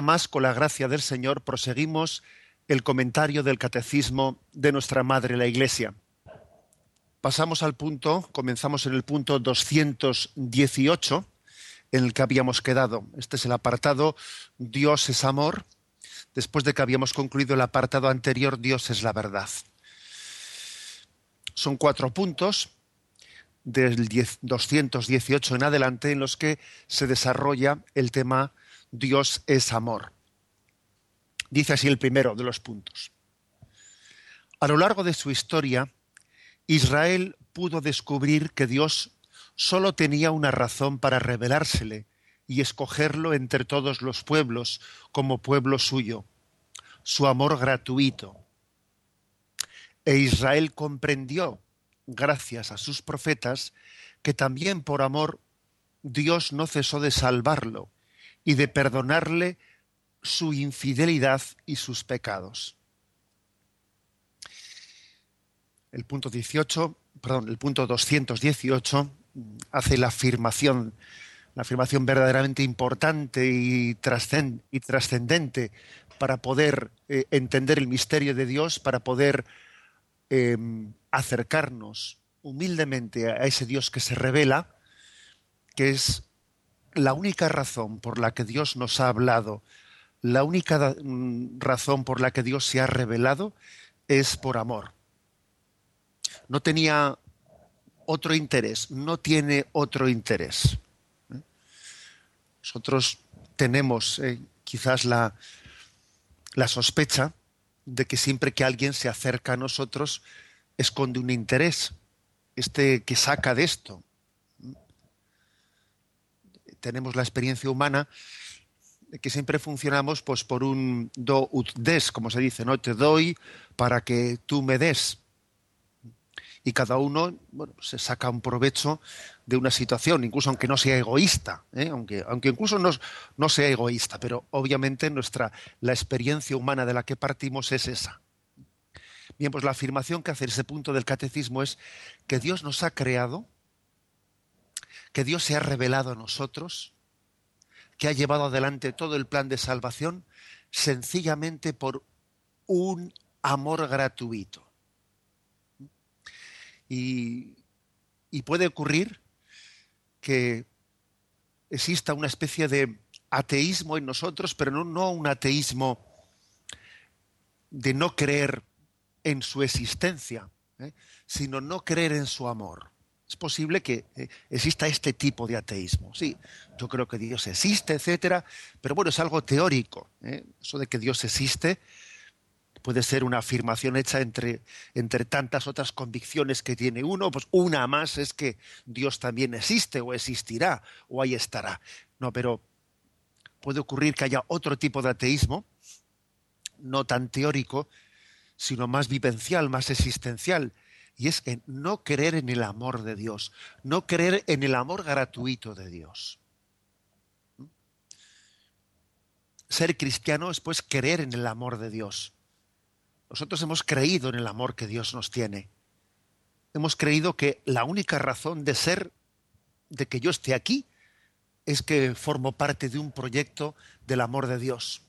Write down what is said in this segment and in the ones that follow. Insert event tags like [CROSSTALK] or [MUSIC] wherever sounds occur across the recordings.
Más, con la gracia del Señor, proseguimos el comentario del catecismo de nuestra Madre la Iglesia. Pasamos al punto, comenzamos en el punto 218, en el que habíamos quedado. Este es el apartado Dios es amor, después de que habíamos concluido el apartado anterior Dios es la verdad. Son cuatro puntos del 218 en adelante en los que se desarrolla el tema Dios es amor. Dice así el primero de los puntos. A lo largo de su historia, Israel pudo descubrir que Dios solo tenía una razón para revelársele y escogerlo entre todos los pueblos como pueblo suyo, su amor gratuito. E Israel comprendió, gracias a sus profetas, que también por amor Dios no cesó de salvarlo y de perdonarle su infidelidad y sus pecados. El punto 18, perdón, el punto 218 hace la afirmación, la afirmación verdaderamente importante y trascendente para poder eh, entender el misterio de Dios, para poder em, acercarnos humildemente a ese Dios que se revela, que es la única razón por la que Dios nos ha hablado, la única mm, razón por la que Dios se ha revelado es por amor. No tenía otro interés, no tiene otro interés. Nosotros tenemos eh, quizás la, la sospecha de que siempre que alguien se acerca a nosotros esconde un interés, este que saca de esto, tenemos la experiencia humana que siempre funcionamos pues por un do ut des, como se dice, ¿no? Te doy para que tú me des. Y cada uno bueno, se saca un provecho de una situación, incluso aunque no sea egoísta, ¿eh? aunque, aunque incluso no, no sea egoísta, pero obviamente nuestra, la experiencia humana de la que partimos es esa. Bien, pues la afirmación que hace ese punto del catecismo es que Dios nos ha creado que Dios se ha revelado a nosotros, que ha llevado adelante todo el plan de salvación sencillamente por un amor gratuito. Y, puede ocurrir que exista una especie de ateísmo en nosotros, pero no, un ateísmo de no creer en su existencia, ¿eh? sino no creer en su amor es posible que eh, exista este tipo de ateísmo. Sí, yo creo que Dios existe, etcétera, pero bueno, es algo teórico. ¿eh? Eso de que Dios existe puede ser una afirmación hecha entre, entre tantas otras convicciones que tiene uno, pues una más es que Dios también existe o existirá o ahí estará. No, pero puede ocurrir que haya otro tipo de ateísmo, no tan teórico, sino más vivencial, más existencial, y es no creer en el amor de Dios, no creer en el amor gratuito de Dios. ¿Mm? Ser cristiano es pues creer en el amor de Dios. Nosotros hemos creído en el amor que Dios nos tiene. Hemos creído que la única razón de ser, de que yo esté aquí, es que formo parte de un proyecto del amor de Dios.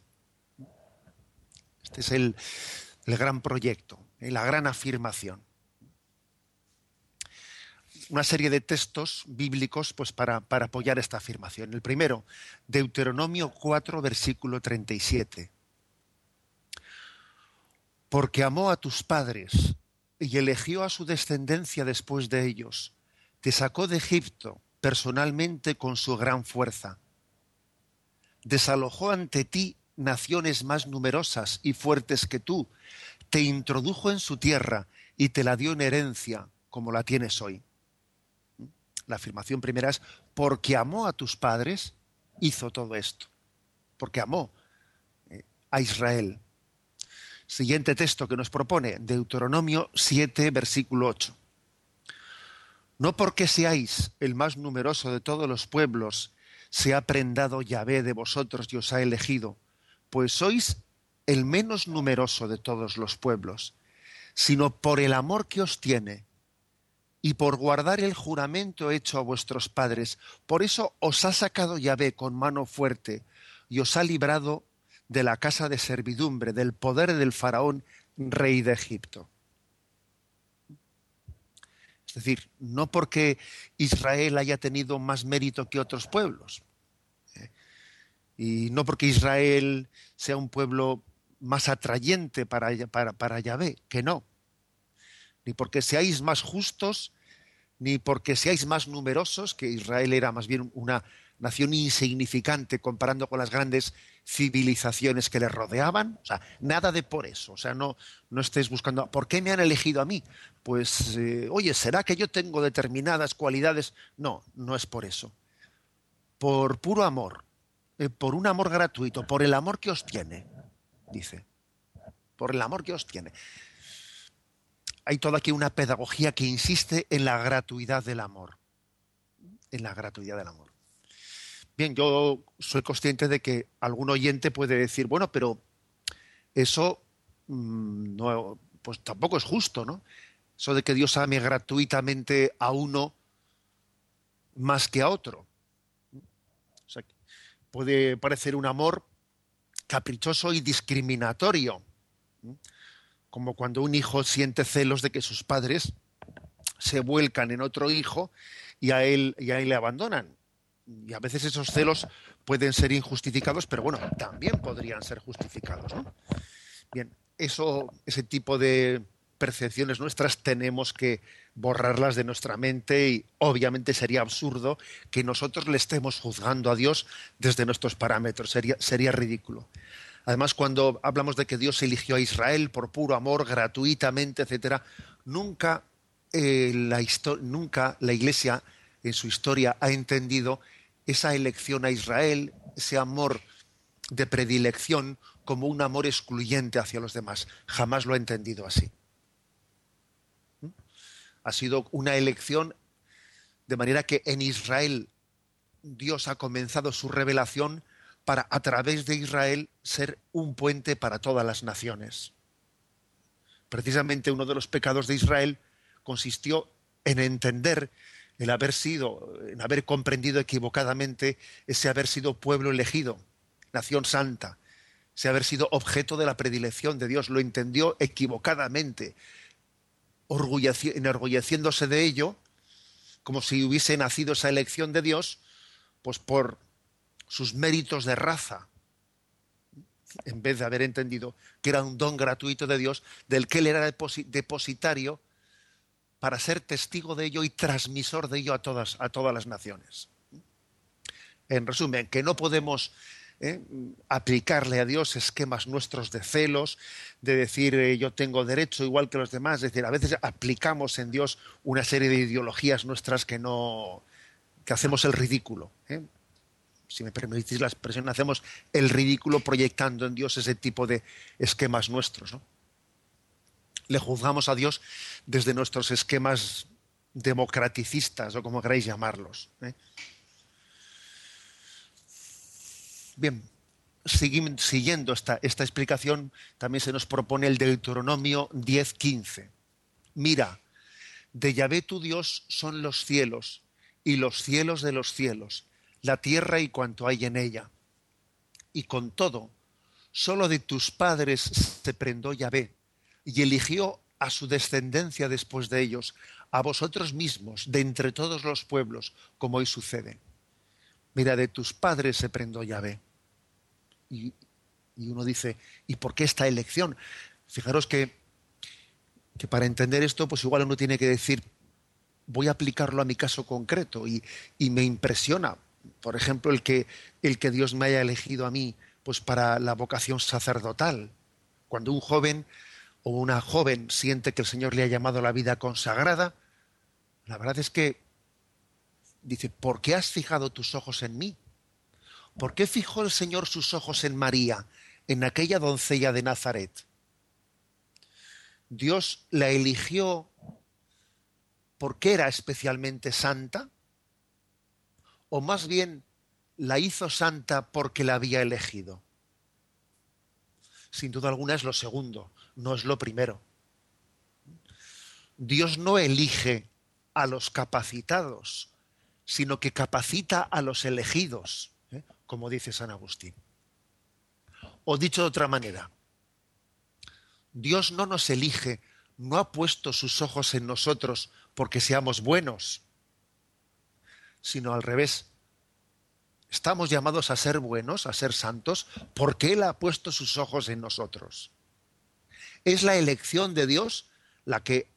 Este es el, el gran proyecto, la gran afirmación una serie de textos bíblicos pues, para, para apoyar esta afirmación. El primero, Deuteronomio 4, versículo 37. Porque amó a tus padres y eligió a su descendencia después de ellos. Te sacó de Egipto personalmente con su gran fuerza. Desalojó ante ti naciones más numerosas y fuertes que tú. Te introdujo en su tierra y te la dio en herencia como la tienes hoy la afirmación primera es, porque amó a tus padres, hizo todo esto. Porque amó a Israel. Siguiente texto que nos propone, Deuteronomio 7, versículo 8. No porque seáis el más numeroso de todos los pueblos, se ha prendado Yahvé de vosotros y os ha elegido, pues sois el menos numeroso de todos los pueblos, sino por el amor que os tiene y por guardar el juramento hecho a vuestros padres. Por eso os ha sacado Yahvé con mano fuerte y os ha librado de la casa de servidumbre, del poder del faraón, rey de Egipto. Es decir, no porque Israel haya tenido más mérito que otros pueblos, ¿eh? y no porque Israel sea un pueblo más atrayente para, para, para Yahvé, que no, ni porque seáis más justos, ni porque seáis más numerosos, que Israel era más bien una nación insignificante comparando con las grandes civilizaciones que le rodeaban. O sea, nada de por eso. O sea, no, no estés buscando, ¿por qué me han elegido a mí? Pues, eh, oye, ¿será que yo tengo determinadas cualidades? No, no es por eso. Por puro amor, eh, por un amor gratuito, por el amor que os tiene, dice. Por el amor que os tiene. Hay toda aquí una pedagogía que insiste en la gratuidad del amor. En la gratuidad del amor. Bien, yo soy consciente de que algún oyente puede decir, bueno, pero eso mm, no, pues tampoco es justo, ¿no? Eso de que Dios ame gratuitamente a uno más que a otro. Puede parecer un amor caprichoso y discriminatorio, como cuando un hijo siente celos de que sus padres se vuelcan en otro hijo y a él, y a él le abandonan y a veces esos celos pueden ser injustificados, pero bueno, también podrían ser justificados. ¿no? Bien, eso, ese tipo de percepciones nuestras tenemos que borrarlas de nuestra mente y obviamente sería absurdo que nosotros le estemos juzgando a Dios desde nuestros parámetros, sería, sería ridículo. Además, cuando hablamos de que Dios eligió a Israel por puro amor, gratuitamente, etcétera, nunca, eh, la, nunca la Iglesia en su historia ha entendido esa elección a Israel, ese amor de predilección, como un amor excluyente hacia los demás. Jamás lo ha entendido así. ¿Mm? Ha sido una elección de manera que en Israel Dios ha comenzado su revelación para a través de Israel ser un puente para todas las naciones. Precisamente uno de los pecados de Israel consistió en entender el haber sido, en haber comprendido equivocadamente ese haber sido pueblo elegido, nación santa, ese haber sido objeto de la predilección de Dios, lo entendió equivocadamente, enorgulleciéndose de ello, como si hubiese nacido esa elección de Dios, pues por sus méritos de raza, en vez de haber entendido que era un don gratuito de Dios, del que él era depositario para ser testigo de ello y transmisor de ello a todas, a todas las naciones. En resumen, que no podemos ¿eh? aplicarle a Dios esquemas nuestros de celos, de decir eh, yo tengo derecho igual que los demás, es decir, a veces aplicamos en Dios una serie de ideologías nuestras que no que hacemos el ridículo. ¿eh? Si me permitís la expresión, hacemos el ridículo proyectando en Dios ese tipo de esquemas nuestros. ¿no? le juzgamos a Dios desde nuestros esquemas democraticistas o como queráis llamarlos. ¿eh? Bien, siguiendo esta, esta, explicación, también se nos propone el Deuteronomio 10.15. Mira, de Yahvé tu Dios son los cielos y los cielos de los cielos, la tierra y cuanto hay en ella. Y con todo, solo de tus padres se prendó Yahvé y eligió a su descendencia después de ellos, a vosotros mismos, de entre todos los pueblos, como hoy sucede. Mira, de tus padres se prendó Yahvé. Y, y uno dice, ¿y por qué esta elección? Fijaros que, que para entender esto, pues igual uno tiene que decir, voy a aplicarlo a mi caso concreto y, y, me impresiona, por ejemplo, el que, el que Dios me haya elegido a mí pues para la vocación sacerdotal. Cuando un joven o una joven siente que el Señor le ha llamado a la vida consagrada, la verdad es que dice, ¿por qué has fijado tus ojos en mí? ¿Por qué fijó el Señor sus ojos en María, en aquella doncella de Nazaret. Dios la eligió porque era especialmente santa, o más bien la hizo santa porque la había elegido. Sin duda alguna es lo segundo, no es lo primero. Dios no elige a los capacitados, sino que capacita a los elegidos, ¿eh? como dice San Agustín. O dicho de otra manera, Dios no nos elige, no ha puesto sus ojos en nosotros porque seamos buenos, sino al revés. Estamos llamados a ser buenos, a ser santos, porque Él ha puesto sus ojos en nosotros. Es la elección de Dios la que,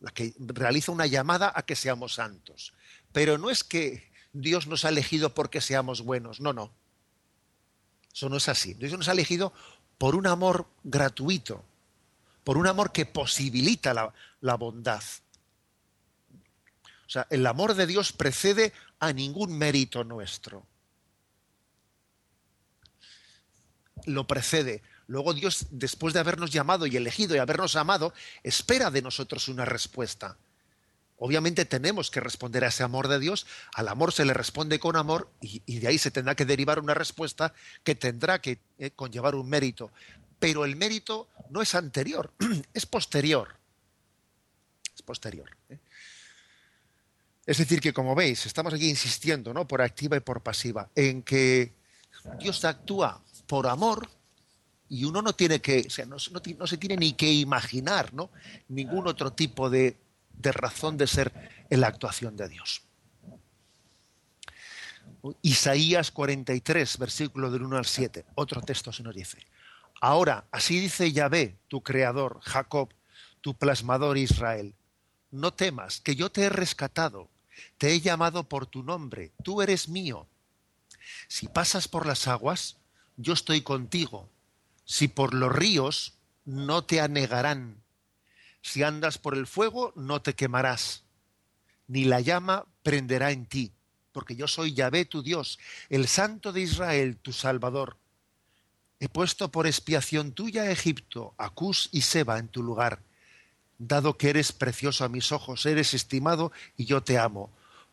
la que realiza una llamada a que seamos santos. Pero no es que Dios nos ha elegido porque seamos buenos, no, no. Eso no es así. Dios nos ha elegido por un amor gratuito, por un amor que posibilita la, la bondad. O sea, el amor de Dios precede a ningún mérito nuestro. Lo precede. Luego Dios, después de habernos llamado y elegido y habernos amado, espera de nosotros una respuesta. Obviamente tenemos que responder a ese amor de Dios, al amor se le responde con amor y, de ahí se tendrá que derivar una respuesta que tendrá que eh, conllevar un mérito. Pero el mérito no es anterior, [CLEARS THROAT] es posterior. Es posterior. ¿eh? Es decir, que como veis, estamos aquí insistiendo, ¿no? Por activa y por pasiva, en que Dios actúa por amor y uno no tiene que, o sea, no, se tiene ni que imaginar, ¿no? Ningún otro tipo de, de razón de ser en la actuación de Dios. Isaías 43, versículo del 1 al 7, otro texto se nos dice, ahora, así dice Yahvé, tu creador, Jacob, tu plasmador Israel, no temas, que yo te he rescatado, te he llamado por tu nombre, tú eres mío. Si pasas por las aguas, yo estoy contigo. Si por los ríos, no te anegarán. Si andas por el fuego, no te quemarás, ni la llama prenderá en ti, porque yo soy Yahvé tu Dios, el Santo de Israel, tu Salvador. He puesto por expiación tuya a Egipto, a Cus y Seba en tu lugar. Dado que eres precioso a mis ojos, eres estimado y yo te amo.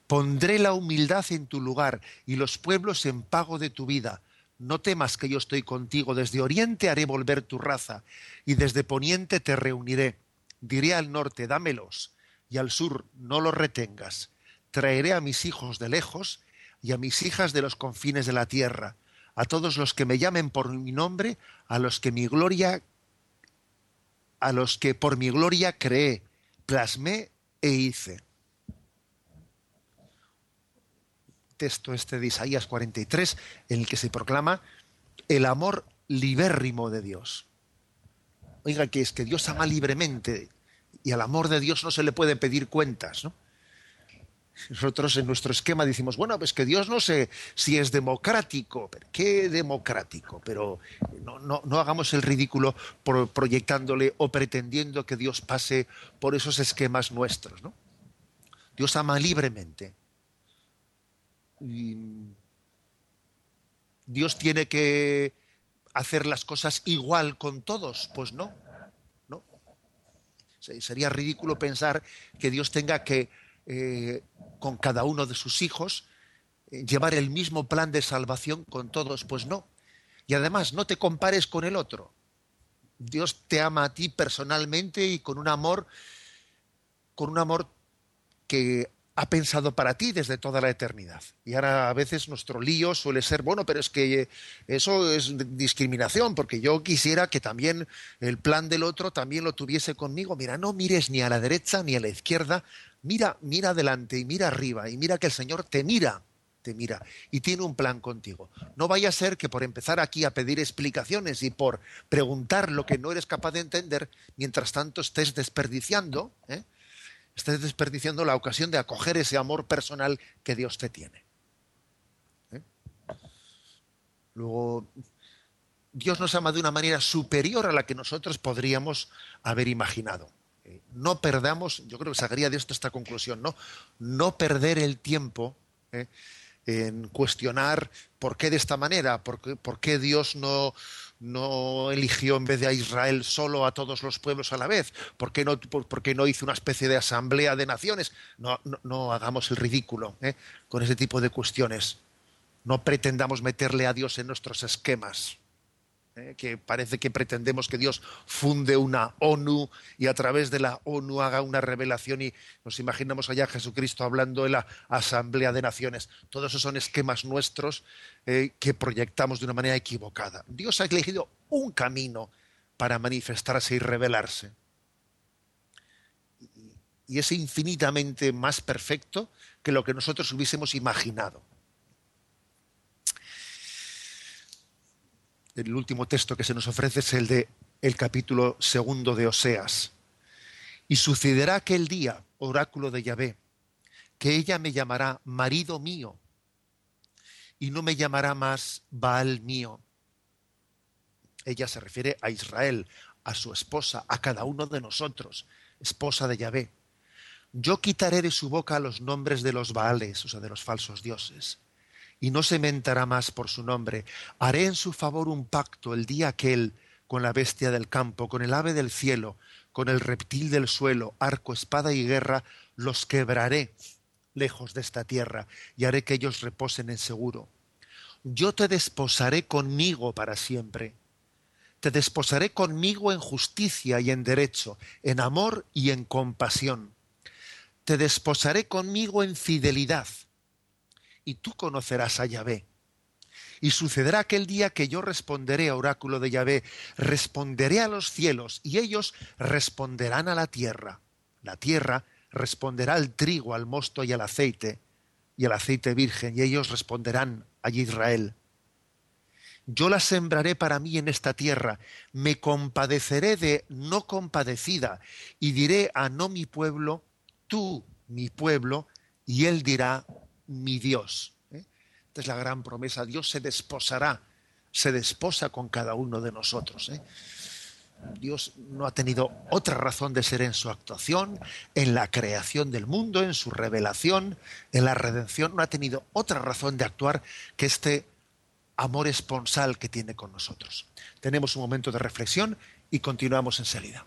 Pondré la humildad en tu lugar y los pueblos en pago de tu vida. No temas que yo estoy contigo. Desde oriente haré volver tu raza y desde poniente te reuniré diré al norte, dámelos, y al sur, no los retengas. Traeré a mis hijos de lejos y a mis hijas de los confines de la tierra, a todos los que me llamen por mi nombre, a los que mi gloria, a los que por mi gloria creé, plasmé e hice. Texto este de Isaías 43, en el que se proclama el amor libérrimo de Dios oiga, que es que Dios ama libremente y al amor de Dios no se le puede pedir cuentas, ¿no? Nosotros en nuestro esquema decimos, bueno, pues que Dios no sé si es democrático, pero ¿qué democrático? Pero no, no, no hagamos el ridículo proyectándole o pretendiendo que Dios pase por esos esquemas nuestros, ¿no? Dios ama libremente. Dios tiene que hacer las cosas igual con todos? Pues no, no. Sería ridículo pensar que Dios tenga que, eh, con cada uno de sus hijos, eh, llevar el mismo plan de salvación con todos. Pues no. Y además, no te compares con el otro. Dios te ama a ti personalmente y con un amor, con un amor que ha pensado para ti desde toda la eternidad. Y ahora a veces nuestro lío suele ser, bueno, pero es que eso es discriminación, porque yo quisiera que también el plan del otro también lo tuviese conmigo. Mira, no mires ni a la derecha ni a la izquierda, mira, mira adelante y mira arriba y mira que el Señor te mira, te mira y tiene un plan contigo. No vaya a ser que por empezar aquí a pedir explicaciones y por preguntar lo que no eres capaz de entender, mientras tanto estés desperdiciando, ¿eh? Estés desperdiciando la ocasión de acoger ese amor personal que Dios te tiene. ¿Eh? Luego, Dios nos ama de una manera superior a la que nosotros podríamos haber imaginado. ¿Eh? No perdamos, yo creo que sacaría de esto esta conclusión, ¿no? No perder el tiempo ¿eh? en cuestionar por qué de esta manera, por qué, por qué Dios no, no eligió en vez de a Israel solo a todos los pueblos a la vez? ¿Por qué no, no hizo una especie de asamblea de naciones? No, no, hagamos el ridículo ¿eh? con ese tipo de cuestiones. No pretendamos meterle a Dios en nuestros esquemas. ¿Eh? que parece que pretendemos que Dios funde una ONU y a través de la ONU haga una revelación y nos imaginamos allá a Jesucristo hablando en la Asamblea de Naciones. Todos esos son esquemas nuestros eh, que proyectamos de una manera equivocada. Dios ha elegido un camino para manifestarse y revelarse. Y es infinitamente más perfecto que lo que nosotros hubiésemos imaginado. El último texto que se nos ofrece es el de el capítulo segundo de Oseas. Y sucederá aquel día, oráculo de Yahvé, que ella me llamará marido mío y no me llamará más Baal mío. Ella se refiere a Israel, a su esposa, a cada uno de nosotros, esposa de Yahvé. Yo quitaré de su boca los nombres de los Baales, o sea, de los falsos dioses y no se mentará más por su nombre. Haré en su favor un pacto el día aquel con la bestia del campo, con el ave del cielo, con el reptil del suelo, arco, espada y guerra, los quebraré lejos de esta tierra y haré que ellos reposen en seguro. Yo te desposaré conmigo para siempre. Te desposaré conmigo en justicia y en derecho, en amor y en compasión. Te desposaré conmigo en fidelidad y tú conocerás a Yahvé. Y sucederá aquel día que yo responderé a oráculo de Yahvé, responderé a los cielos y ellos responderán a la tierra. La tierra responderá al trigo, al mosto y al aceite, y al aceite virgen, y ellos responderán a Israel. Yo la sembraré para mí en esta tierra, me compadeceré de no compadecida, y diré a no mi pueblo, tú mi pueblo, y él dirá, mi Dios. ¿eh? Esta es la gran promesa. Dios se desposará, se desposa con cada uno de nosotros. ¿eh? Dios no ha tenido otra razón de ser en su actuación, en la creación del mundo, en su revelación, en la redención. No ha tenido otra razón de actuar que este amor esponsal que tiene con nosotros. Tenemos un momento de reflexión y continuamos enseguida.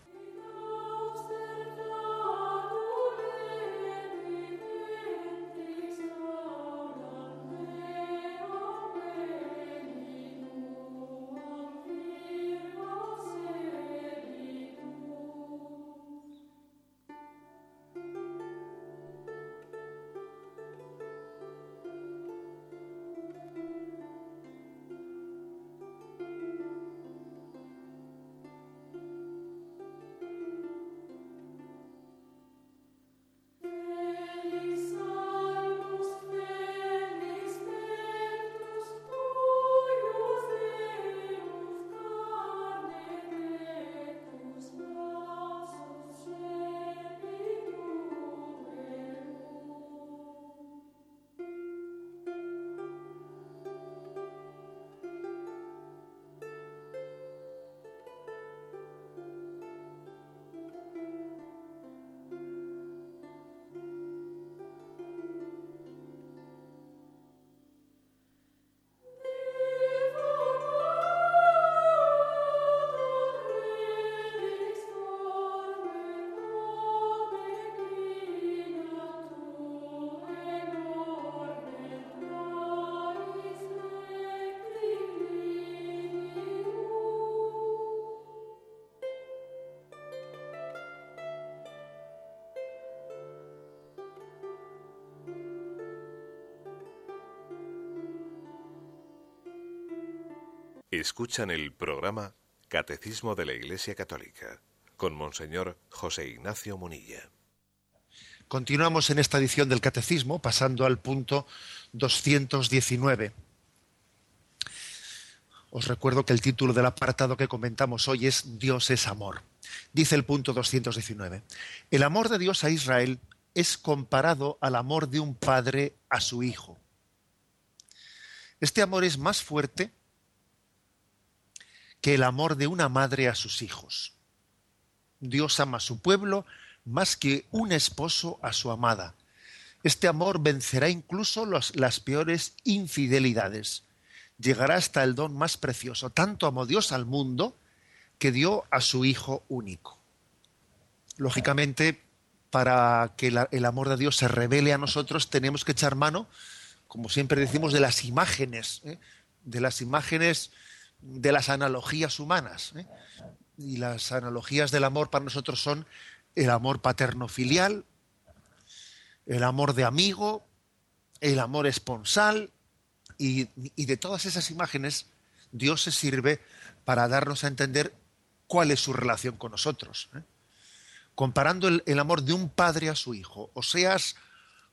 Escuchan el programa Catecismo de la Iglesia Católica con Monseñor José Ignacio Munilla. Continuamos en esta edición del Catecismo pasando al punto 219. Os recuerdo que el título del apartado que comentamos hoy es Dios es amor. Dice el punto 219. El amor de Dios a Israel es comparado al amor de un padre a su hijo. Este amor es más fuerte que el amor de una madre a sus hijos. Dios ama a su pueblo más que un esposo a su amada. Este amor vencerá incluso las peores infidelidades. llegará hasta el don más precioso. Tanto amó Dios al mundo que dio a su Hijo único. Lógicamente, para que el amor de Dios se revele a nosotros, tenemos que echar mano, como siempre decimos, de las imágenes, ¿eh? de las imágenes de las analogías humanas. ¿eh? Y las analogías del amor para nosotros son el amor paterno-filial, el amor de amigo, el amor esponsal, y, de todas esas imágenes Dios se sirve para darnos a entender cuál es su relación con nosotros. ¿eh? Comparando el, amor de un padre a su hijo. Oseas,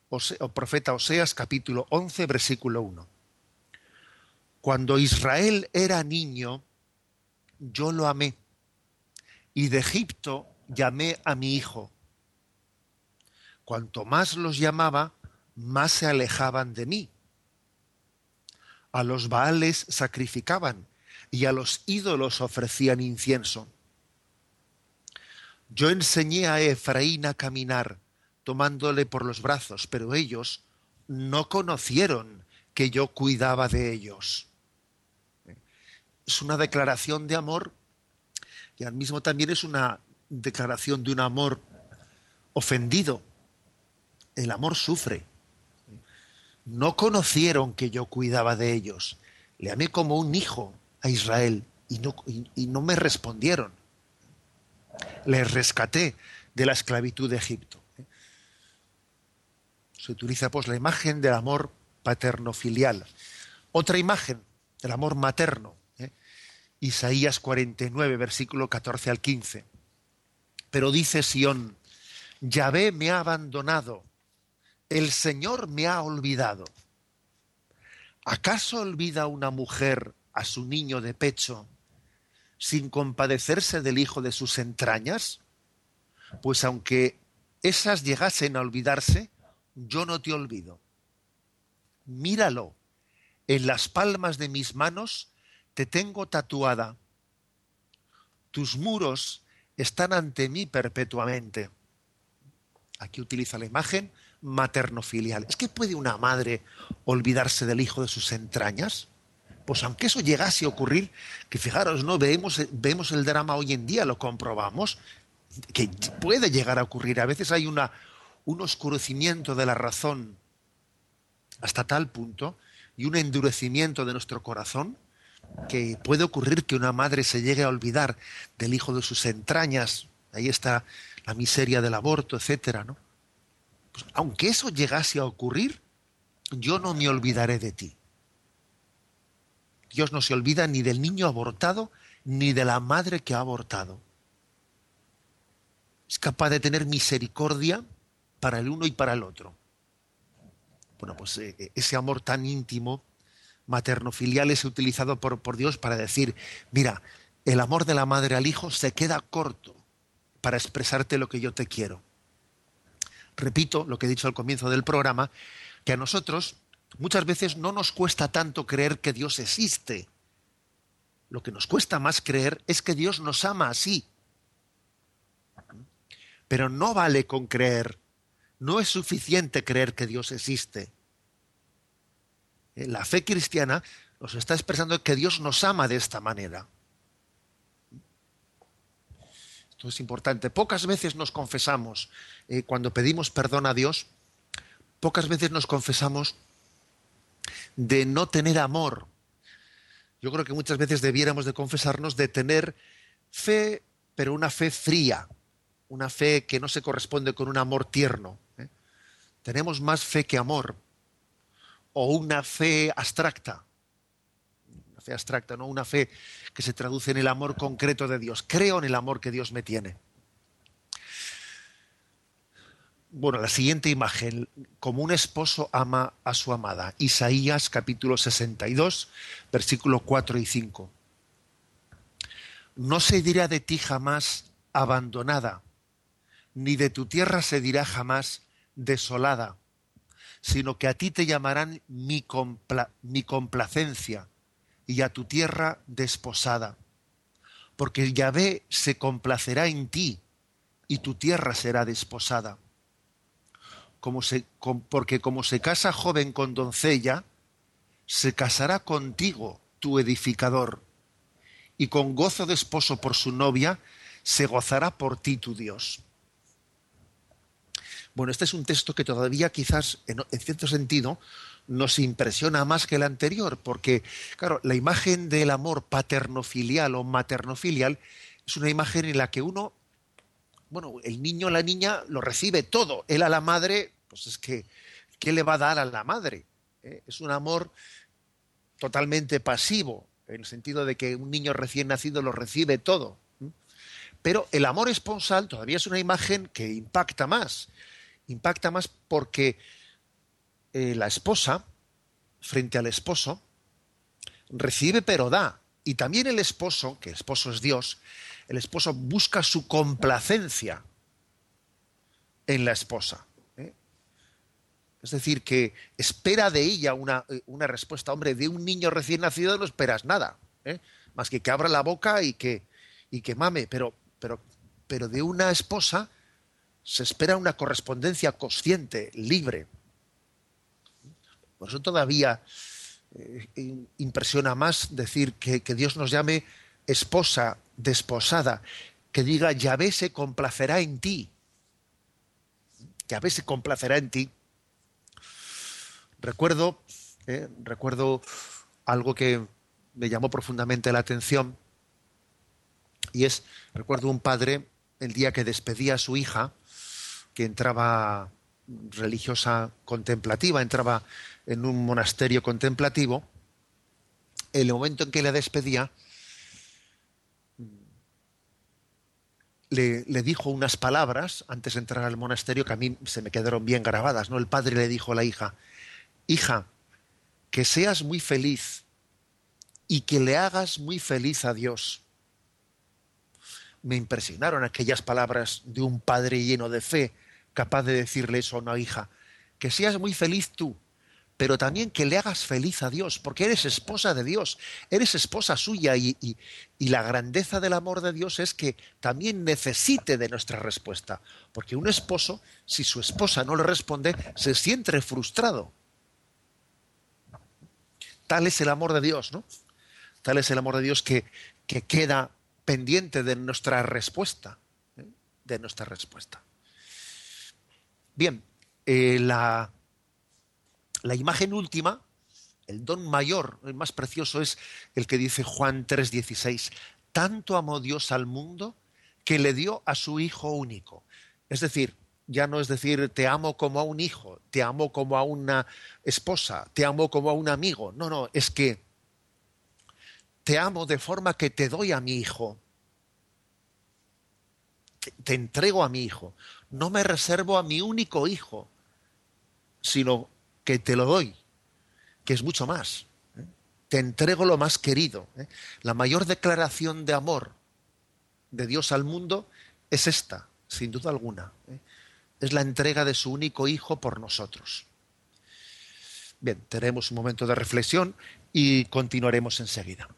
o profeta Oseas capítulo 11, versículo 1. Cuando Israel era niño, yo lo amé, y de Egipto llamé a mi hijo. Cuanto más los llamaba, más se alejaban de mí. A los baales sacrificaban y a los ídolos ofrecían incienso. Yo enseñé a Efraín a caminar, tomándole por los brazos, pero ellos no conocieron que yo cuidaba de ellos. Es una declaración de amor y al mismo también es una declaración de un amor ofendido. El amor sufre. No conocieron que yo cuidaba de ellos. Le amé como un hijo a Israel y no, y, no me respondieron. Les rescaté de la esclavitud de Egipto. Se utiliza pues la imagen del amor paterno-filial. Otra imagen, el amor materno. Isaías 49, versículo 14 al 15. Pero dice Sión, Yahvé me ha abandonado, el Señor me ha olvidado. ¿Acaso olvida una mujer a su niño de pecho sin compadecerse del hijo de sus entrañas? Pues aunque esas llegasen a olvidarse, yo no te olvido. Míralo, en las palmas de mis manos te tengo tatuada. Tus muros están ante mí perpetuamente. Aquí utiliza la imagen materno-filial. ¿Es que puede una madre olvidarse del hijo de sus entrañas? Pues aunque eso llegase a ocurrir, que fijaros, ¿no? Vemos, vemos el drama hoy en día, lo comprobamos, que puede llegar a ocurrir. A veces hay una, un oscurecimiento de la razón hasta tal punto y un endurecimiento de nuestro corazón que puede ocurrir que una madre se llegue a olvidar del hijo de sus entrañas, ahí está la miseria del aborto, etcétera, ¿no? Pues, aunque eso llegase a ocurrir, yo no me olvidaré de ti. Dios no se olvida ni del niño abortado ni de la madre que ha abortado. Es capaz de tener misericordia para el uno y para el otro. Bueno, pues eh, ese amor tan íntimo materno-filial es utilizado por, por Dios para decir, mira, el amor de la madre al hijo se queda corto para expresarte lo que yo te quiero. Repito lo que he dicho al comienzo del programa, que a nosotros muchas veces no nos cuesta tanto creer que Dios existe. Lo que nos cuesta más creer es que Dios nos ama así. Pero no vale con creer. No es suficiente creer que Dios existe. Eh, la fe cristiana nos está expresando que Dios nos ama de esta manera. Esto es importante. Pocas veces nos confesamos, eh, cuando pedimos perdón a Dios, pocas veces nos confesamos de no tener amor. Yo creo que muchas veces debiéramos de confesarnos de tener fe, pero una fe fría, una fe que no se corresponde con un amor tierno. ¿eh? Tenemos más fe que amor o una fe abstracta. Una fe abstracta, no una fe que se traduce en el amor concreto de Dios. Creo en el amor que Dios me tiene. Bueno, la siguiente imagen, como un esposo ama a su amada. Isaías capítulo 62, versículo 4 y 5. No se dirá de ti jamás abandonada, ni de tu tierra se dirá jamás desolada sino que a ti te llamarán mi, complacencia y a tu tierra desposada. Porque Yahvé se complacerá en ti y tu tierra será desposada. Porque como se casa joven con doncella, se casará contigo tu edificador, y con gozo de esposo por su novia se gozará por ti tu Dios. Bueno, este es un texto que todavía quizás, en, cierto sentido, nos impresiona más que el anterior, porque, claro, la imagen del amor paternofilial o maternofilial es una imagen en la que uno, bueno, el niño o la niña lo recibe todo, él a la madre, pues es que, ¿qué le va a dar a la madre? ¿Eh? Es un amor totalmente pasivo, en el sentido de que un niño recién nacido lo recibe todo. Pero el amor esponsal todavía es una imagen que impacta más. Impacta más porque eh, la esposa, frente al esposo, recibe pero da. Y también el esposo, que el esposo es Dios, el esposo busca su complacencia en la esposa. ¿eh? Es decir, que espera de ella una, eh, una, respuesta. Hombre, de un niño recién nacido no esperas nada, más que que abra la boca y que, y que mame. Pero pero, pero de una esposa se espera una correspondencia consciente, libre. Por eso todavía eh, impresiona más decir que, Dios nos llame esposa, desposada, que diga Yahvé se complacerá en ti. Yahvé se complacerá en ti. Recuerdo, eh, recuerdo algo que me llamó profundamente la atención y es, recuerdo un padre, el día que despedía a su hija, que entraba religiosa contemplativa, entraba en un monasterio contemplativo, el momento en que la despedía, le, le, dijo unas palabras antes de entrar al monasterio que a mí se me quedaron bien grabadas. ¿no? El padre le dijo a la hija, hija, que seas muy feliz y que le hagas muy feliz a Dios me impresionaron aquellas palabras de un padre lleno de fe, capaz de decirle eso a una hija, que seas muy feliz tú, pero también que le hagas feliz a Dios, porque eres esposa de Dios, eres esposa suya y, y, la grandeza del amor de Dios es que también necesite de nuestra respuesta, porque un esposo, si su esposa no le responde, se siente frustrado. Tal es el amor de Dios, ¿no? Tal es el amor de Dios que, que queda pendiente de nuestra respuesta, ¿eh? de nuestra respuesta. Bien, eh, la, imagen última, el don mayor, el más precioso, es el que dice Juan 3:16. Tanto amó Dios al mundo que le dio a su Hijo único. Es decir, ya no es decir te amo como a un hijo, te amo como a una esposa, te amo como a un amigo. No, no, es que te amo de forma que te doy a mi hijo. Te, entrego a mi hijo. No me reservo a mi único hijo, sino que te lo doy, que es mucho más. ¿eh? Te entrego lo más querido. ¿eh? La mayor declaración de amor de Dios al mundo es esta, sin duda alguna. ¿eh? Es la entrega de su único hijo por nosotros. Bien, tenemos un momento de reflexión y continuaremos enseguida.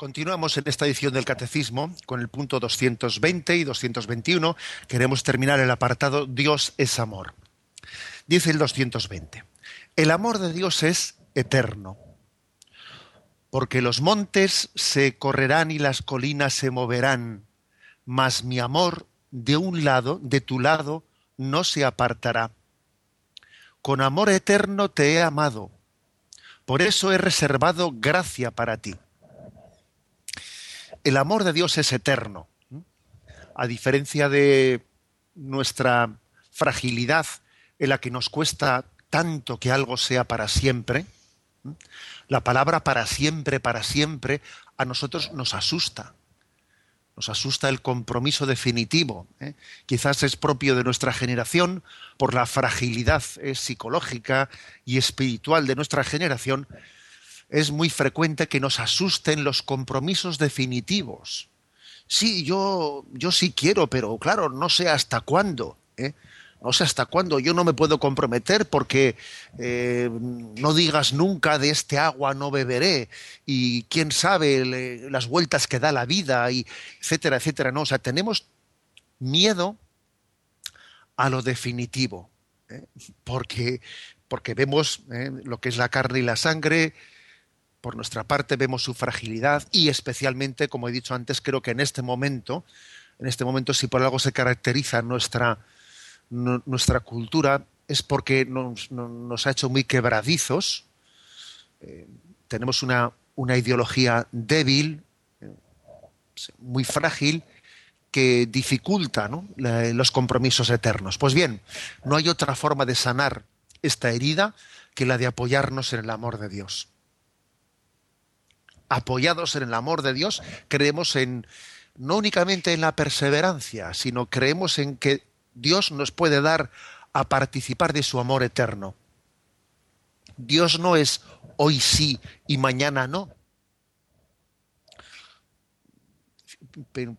Continuamos en esta edición del Catecismo con el punto 220 y 221. Queremos terminar el apartado Dios es amor. Dice el 220. El amor de Dios es eterno, porque los montes se correrán y las colinas se moverán, mas mi amor de un lado, de tu lado, no se apartará. Con amor eterno te he amado, por eso he reservado gracia para ti el amor de Dios es eterno. A diferencia de nuestra fragilidad en la que nos cuesta tanto que algo sea para siempre, la palabra para siempre, para siempre, a nosotros nos asusta. Nos asusta el compromiso definitivo. ¿eh? Quizás es propio de nuestra generación por la fragilidad eh, psicológica y espiritual de nuestra generación, es muy frecuente que nos asusten los compromisos definitivos. Sí, yo, yo sí quiero, pero claro, no sé hasta cuándo. ¿eh? No sé hasta cuándo. Yo no me puedo comprometer porque eh, no digas nunca de este agua no beberé y quién sabe las vueltas que da la vida y etcétera, etcétera. No, o sea, tenemos miedo a lo definitivo, ¿eh? porque porque vemos lo que es la carne y la sangre, por nuestra parte vemos su fragilidad y especialmente, como he dicho antes, creo que en este momento, en este momento si por algo se caracteriza nuestra, nuestra cultura es porque nos, ha hecho muy quebradizos, eh, tenemos una, una, ideología débil, eh, muy frágil, que dificulta los compromisos eternos. Pues bien, no hay otra forma de sanar esta herida que la de apoyarnos en el amor de Dios apoyados en el amor de Dios, creemos en no únicamente en la perseverancia, sino creemos en que Dios nos puede dar a participar de su amor eterno. Dios no es hoy sí y mañana no.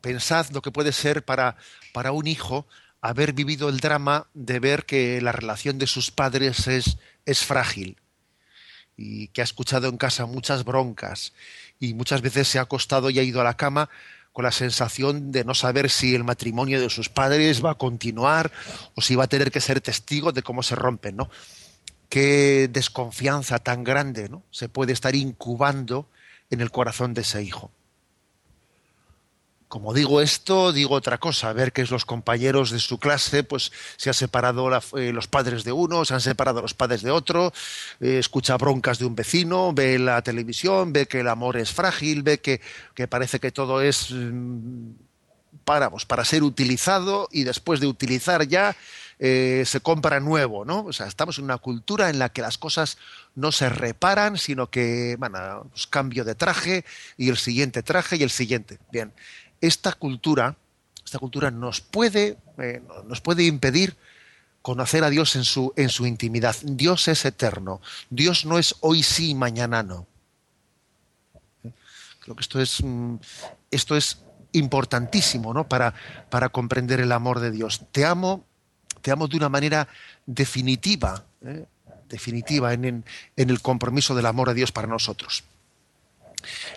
Pensad lo que puede ser para, para un hijo haber vivido el drama de ver que la relación de sus padres es, es frágil y que ha escuchado en casa muchas broncas y muchas veces se ha acostado y ha ido a la cama con la sensación de no saber si el matrimonio de sus padres va a continuar o si va a tener que ser testigo de cómo se rompen, ¿no? Qué desconfianza tan grande, ¿no? Se puede estar incubando en el corazón de ese hijo como digo esto, digo otra cosa, ver que los compañeros de su clase, pues se han separado eh, los padres de uno, se han separado los padres de otro, eh, escucha broncas de un vecino, ve la televisión, ve que el amor es frágil, ve que, parece que todo es mm, para, pues, para ser utilizado y después de utilizar ya eh, se compra nuevo, ¿no? O sea, estamos en una cultura en la que las cosas no se reparan, sino que, bueno, pues, cambio de traje y el siguiente traje y el siguiente. Bien, esta cultura, esta cultura nos puede, eh, nos puede impedir conocer a Dios en su, en su intimidad. Dios es eterno. Dios no es hoy sí mañana no. Creo que esto es, mm, esto es importantísimo ¿no? para, para comprender el amor de Dios. Te amo, te amo de una manera definitiva, ¿eh? definitiva en, en, el compromiso del amor de Dios para nosotros.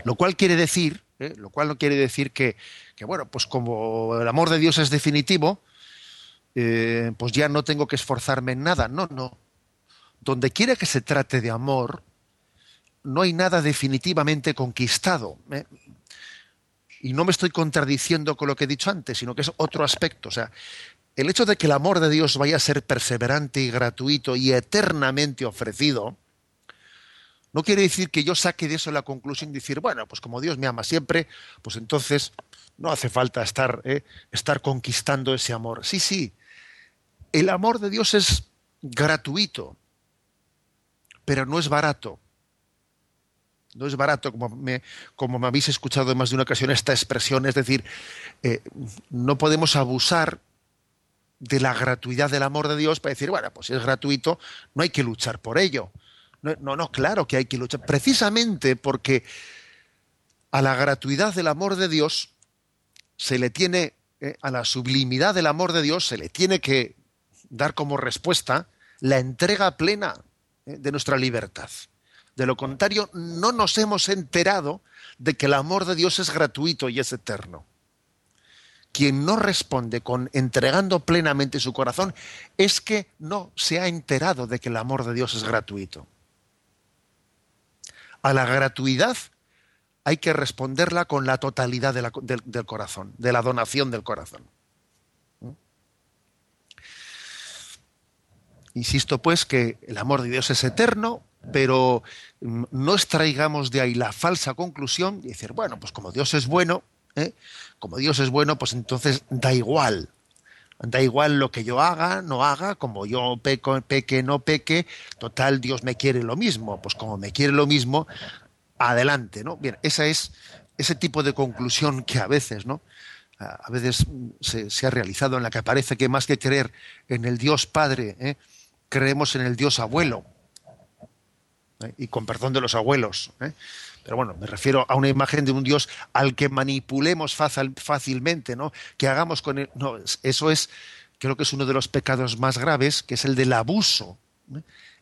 Lo cual quiere decir ¿eh? lo cual no quiere decir que, bueno, pues como el amor de Dios es definitivo, eh, pues ya no tengo que esforzarme en nada. No, no. Donde quiera que se trate de amor, no hay nada definitivamente conquistado. ¿eh? Y no me estoy contradiciendo con lo que he dicho antes, sino que es otro aspecto. O sea, el hecho de que el amor de Dios vaya a ser perseverante y gratuito y eternamente ofrecido, no quiere decir que yo saque de eso la conclusión y decir, bueno, pues como Dios me ama siempre, pues entonces no hace falta estar, eh, estar conquistando ese amor. Sí, sí, el amor de Dios es gratuito, pero no es barato. No es barato, como me, como me habéis escuchado en más de una ocasión esta expresión, es decir, eh, no podemos abusar de la gratuidad del amor de Dios para decir, bueno, pues si es gratuito, no hay que luchar por ello. No, no, claro que hay que luchar. Precisamente porque a la gratuidad del amor de Dios se le tiene, eh, a la sublimidad del amor de Dios se le tiene que dar como respuesta la entrega plena eh, de nuestra libertad. De lo contrario, no nos hemos enterado de que el amor de Dios es gratuito y es eterno. Quien no responde con entregando plenamente su corazón es que no se ha enterado de que el amor de Dios es gratuito. A la gratuidad hay que responderla con la totalidad del, corazón, de la donación del corazón. Insisto pues que el amor de Dios es eterno, pero mm, no extraigamos de ahí la falsa conclusión y decir, bueno, pues como Dios es bueno, ¿eh? como Dios es bueno, pues entonces da igual. Da igual lo que yo haga, no haga, como yo peco, peque, no peque, total, Dios me quiere lo mismo. Pues como me quiere lo mismo, adelante, ¿no? Bien, esa es ese tipo de conclusión que a veces, ¿no? A veces se, se ha realizado en la que parece que más que creer en el Dios Padre, ¿eh? creemos en el Dios abuelo. ¿eh? Y con perdón de los abuelos. ¿eh? Pero bueno, me refiero a una imagen de un Dios al que manipulemos fácilmente, ¿no? Que hagamos con él. No, eso es, creo que es uno de los pecados más graves, que es el del abuso. ¿eh?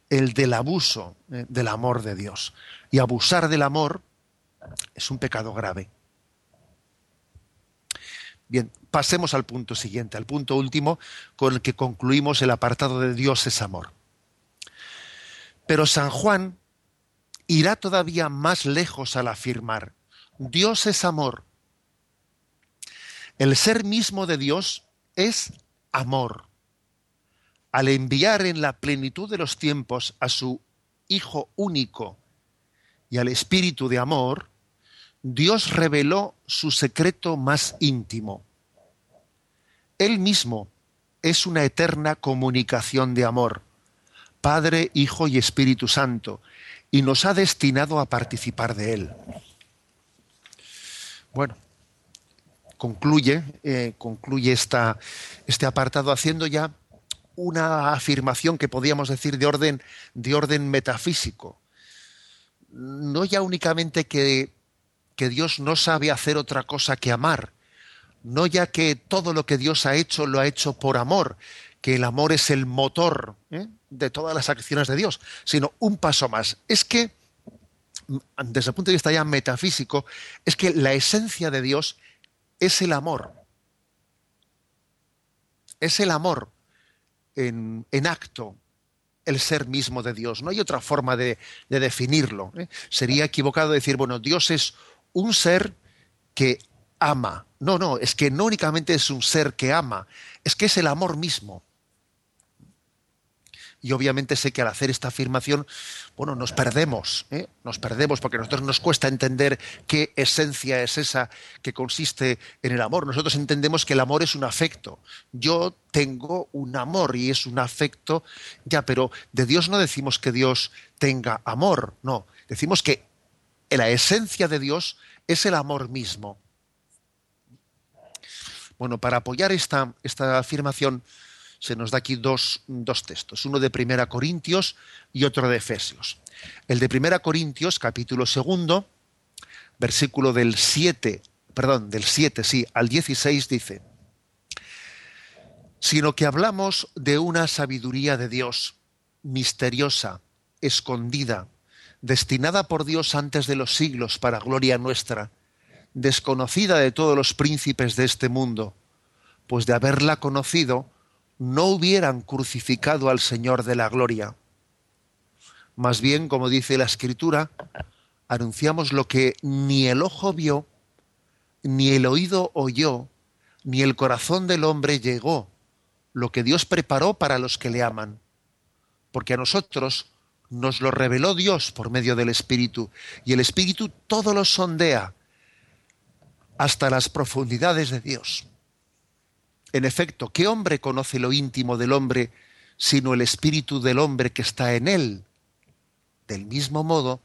El del abuso del amor de Dios. Y abusar del amor es un pecado grave. Bien, pasemos al punto siguiente, al punto último con el que concluimos el apartado de Dios es amor. Pero San Juan irá todavía más lejos al afirmar, Dios es amor. El ser mismo de Dios es amor. Al enviar en la plenitud de los tiempos a su Hijo único y al Espíritu de amor, Dios reveló su secreto más íntimo. Él mismo es una eterna comunicación de amor, Padre, Hijo y Espíritu Santo, y nos ha destinado a participar de Él. Bueno, concluye, eh, concluye esta, este apartado haciendo ya una afirmación que podríamos decir de orden, de orden metafísico. No ya únicamente que que Dios no sabe hacer otra cosa que amar, no ya que todo lo que Dios ha hecho lo ha hecho por amor, que el amor es el motor ¿eh? De todas las acciones de Dios, sino un paso más. Es que, desde el punto de vista ya metafísico, es que la esencia de Dios es el amor. Es el amor en, acto, el ser mismo de Dios. No hay otra forma de, definirlo. ¿eh? Sería equivocado decir, bueno, Dios es un ser que ama. No, no, es que no únicamente es un ser que ama, es que es el amor mismo. Y obviamente sé que al hacer esta afirmación, bueno, nos perdemos, ¿eh? nos perdemos porque a nosotros nos cuesta entender qué esencia es esa que consiste en el amor. Nosotros entendemos que el amor es un afecto. Yo tengo un amor y es un afecto, ya, pero de Dios no decimos que Dios tenga amor, no, decimos que la esencia de Dios es el amor mismo. Bueno, para apoyar esta, esta afirmación se nos da aquí dos, dos, textos, uno de Primera Corintios y otro de Efesios. El de Primera Corintios, capítulo segundo, versículo del 7, perdón, del 7, sí, al 16 dice, sino que hablamos de una sabiduría de Dios, misteriosa, escondida, destinada por Dios antes de los siglos para gloria nuestra, desconocida de todos los príncipes de este mundo, pues de haberla conocido no hubieran crucificado al Señor de la gloria. Más bien, como dice la Escritura, anunciamos lo que ni el ojo vio, ni el oído oyó, ni el corazón del hombre llegó, lo que Dios preparó para los que le aman. Porque a nosotros nos lo reveló Dios por medio del Espíritu, y el Espíritu todo lo sondea hasta las profundidades de Dios. En efecto, ¿qué hombre conoce lo íntimo del hombre sino el Espíritu del hombre que está en él? Del mismo modo,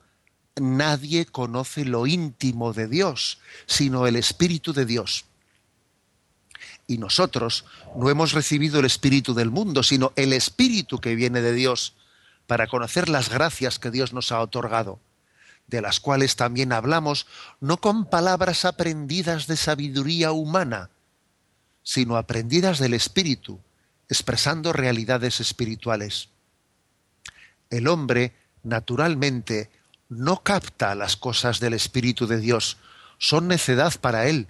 nadie conoce lo íntimo de Dios sino el Espíritu de Dios. Y nosotros no hemos recibido el Espíritu del mundo, sino el Espíritu que viene de Dios para conocer las gracias que Dios nos ha otorgado, de las cuales también hablamos no con palabras aprendidas de sabiduría humana, sino aprendidas del Espíritu, expresando realidades espirituales. El hombre, naturalmente, no capta las cosas del Espíritu de Dios, son necedad para él,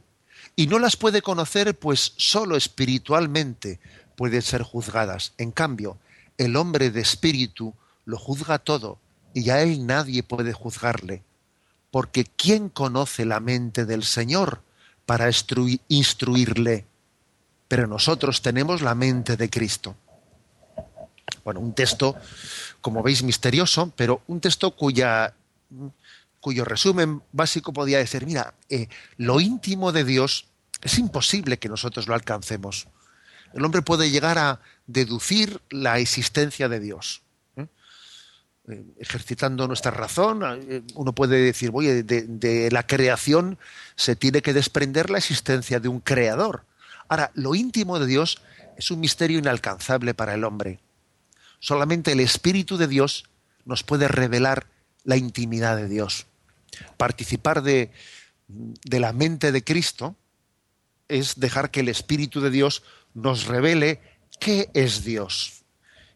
y no las puede conocer pues sólo espiritualmente pueden ser juzgadas. En cambio, el hombre de espíritu lo juzga todo, y a él nadie puede juzgarle, porque ¿quién conoce la mente del Señor para instruirle? Pero nosotros tenemos la mente de Cristo. Bueno, un texto, como veis, misterioso, pero un texto cuya cuyo resumen básico podía decir, mira, eh, lo íntimo de Dios es imposible que nosotros lo alcancemos. El hombre puede llegar a deducir la existencia de Dios. ¿eh? Eh, ejercitando nuestra razón, uno puede decir, oye, de, la creación se tiene que desprender la existencia de un creador. Ahora, lo íntimo de Dios es un misterio inalcanzable para el hombre. Solamente el Espíritu de Dios nos puede revelar la intimidad de Dios. Participar de, la mente de Cristo es dejar que el Espíritu de Dios nos revele qué es Dios.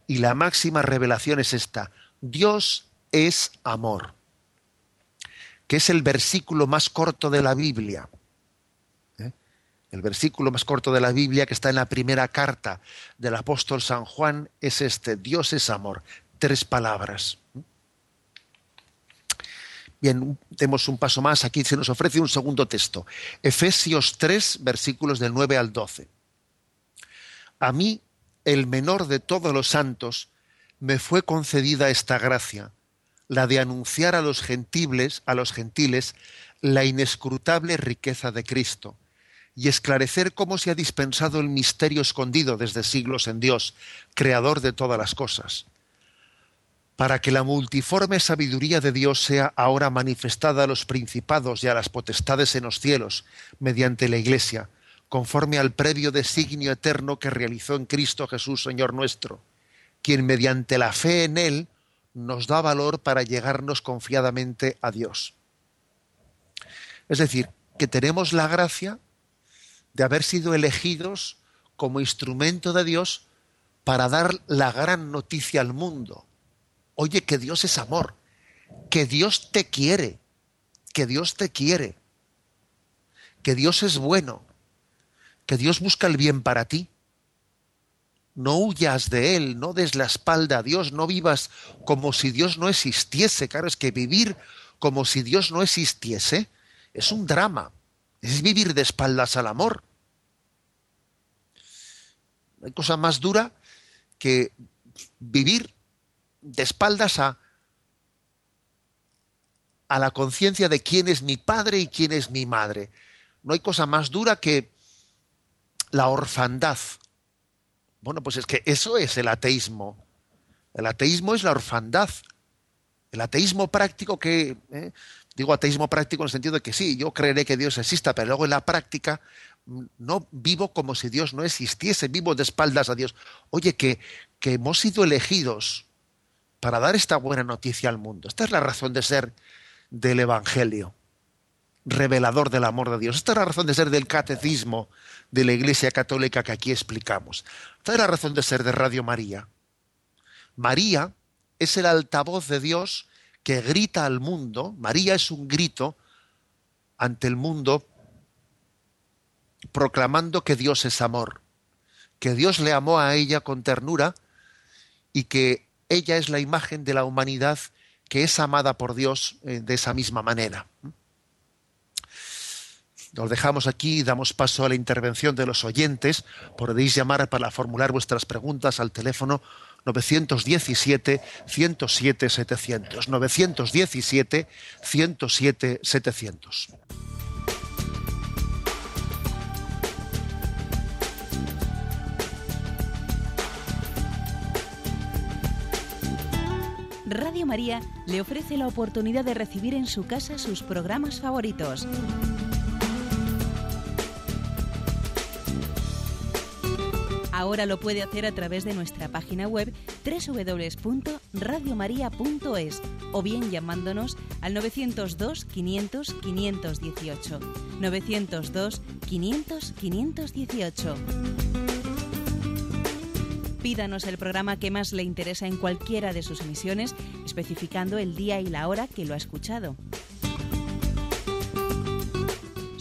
Y la máxima revelación es esta. Dios es amor, que es el versículo más corto de la Biblia. El versículo más corto de la Biblia que está en la primera carta del apóstol San Juan es este, Dios es amor. Tres palabras. Bien, demos un paso más. Aquí se nos ofrece un segundo texto. Efesios 3, versículos del 9 al 12. A mí, el menor de todos los santos, me fue concedida esta gracia, la de anunciar a los gentiles, a los gentiles, la inescrutable riqueza de Cristo y esclarecer cómo se ha dispensado el misterio escondido desde siglos en Dios, creador de todas las cosas para que la multiforme sabiduría de Dios sea ahora manifestada a los principados y a las potestades en los cielos, mediante la Iglesia, conforme al previo designio eterno que realizó en Cristo Jesús, Señor nuestro, quien mediante la fe en Él nos da valor para llegarnos confiadamente a Dios. Es decir, que tenemos la gracia de haber sido elegidos como instrumento de Dios para dar la gran noticia al mundo Oye, que Dios es amor, que Dios te quiere, que Dios te quiere, que Dios es bueno, que Dios busca el bien para ti. No huyas de Él, no des la espalda a Dios, no vivas como si Dios no existiese. Claro, es que vivir como si Dios no existiese es un drama, es vivir de espaldas al amor. No hay cosa más dura que vivir de espaldas a, a la conciencia de quién es mi padre y quién es mi madre. No hay cosa más dura que la orfandad. Bueno, pues es que eso es el ateísmo. El ateísmo es la orfandad. El ateísmo práctico que, eh, digo ateísmo práctico en el sentido de que sí, yo creeré que Dios exista, pero luego en la práctica mm, no vivo como si Dios no existiese, vivo de espaldas a Dios. Oye, que, que hemos sido elegidos para dar esta buena noticia al mundo. Esta es la razón de ser del Evangelio, revelador del amor de Dios. Esta es la razón de ser del catecismo de la Iglesia Católica que aquí explicamos. Esta es la razón de ser de Radio María. María es el altavoz de Dios que grita al mundo. María es un grito ante el mundo proclamando que Dios es amor, que Dios le amó a ella con ternura y que ella es la imagen de la humanidad que es amada por Dios eh, de esa misma manera. Nos dejamos aquí y damos paso a la intervención de los oyentes. Podéis llamar para formular vuestras preguntas al teléfono 917-107-700. 917-107-700. Radio María le ofrece la oportunidad de recibir en su casa sus programas favoritos. Ahora lo puede hacer a través de nuestra página web www.radiomaria.es o bien llamándonos al 902 500 518. 902 500 518. Pídanos el programa que más le interesa en cualquiera de sus emisiones, especificando el día y la hora que lo ha escuchado.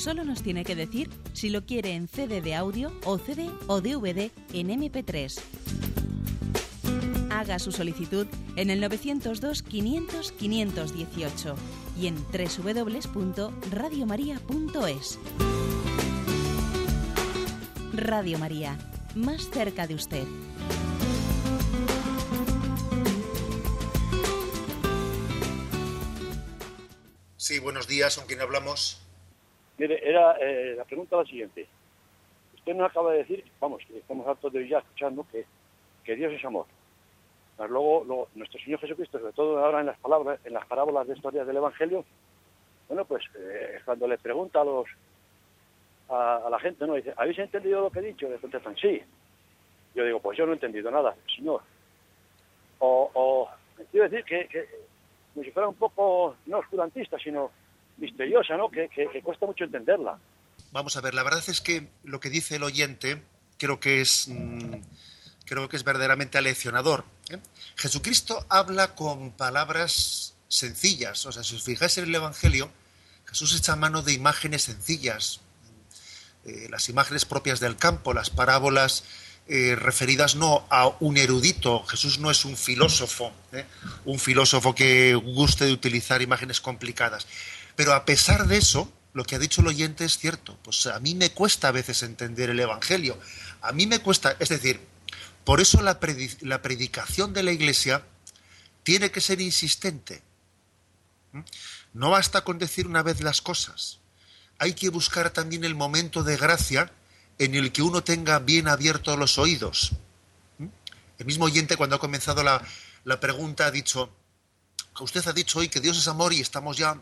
Solo nos tiene que decir si lo quiere en CD de audio o CD o DVD en MP3. Haga su solicitud en el 902 500 518 y en www.radiomaria.es. Radio María, más cerca de usted. Sí, buenos días, ¿con quién hablamos? Mire, era, eh, la pregunta la siguiente. Usted nos acaba de decir, vamos, estamos hartos de ya escuchando que, que Dios es amor. Pero luego, nuestro Señor Jesucristo, sobre todo ahora en las palabras, en las parábolas de historias del Evangelio, bueno, pues eh, cuando le pregunta a los a, la gente, ¿no? Dice, ¿habéis entendido lo que he dicho? Le contestan, sí. Yo digo, pues yo no he entendido nada, Señor. O, o quiero decir que, que como si fuera un poco, no oscurantista, sino misteriosa, ¿no? Que, cuesta mucho entenderla. Vamos a ver, la verdad es que lo que dice el oyente creo que es, mm, creo que es verdaderamente aleccionador. ¿eh? Jesucristo habla con palabras sencillas. O sea, si os fijáis en el Evangelio, Jesús echa mano de imágenes sencillas, eh, las imágenes propias del campo, las parábolas eh, referidas no a un erudito. Jesús no es un filósofo, un filósofo que guste de utilizar imágenes complicadas. Pero a pesar de eso, lo que ha dicho el oyente es cierto. Pues a mí me cuesta a veces entender el Evangelio. A mí me cuesta, es decir, por eso la, predicación de la Iglesia tiene que ser insistente. ¿Mm? No basta con decir una vez las cosas. Hay que buscar también el momento de gracia en el que uno tenga bien abiertos los oídos. ¿Mm? El mismo oyente cuando ha comenzado la, la pregunta ha dicho, usted ha dicho hoy que Dios es amor y estamos ya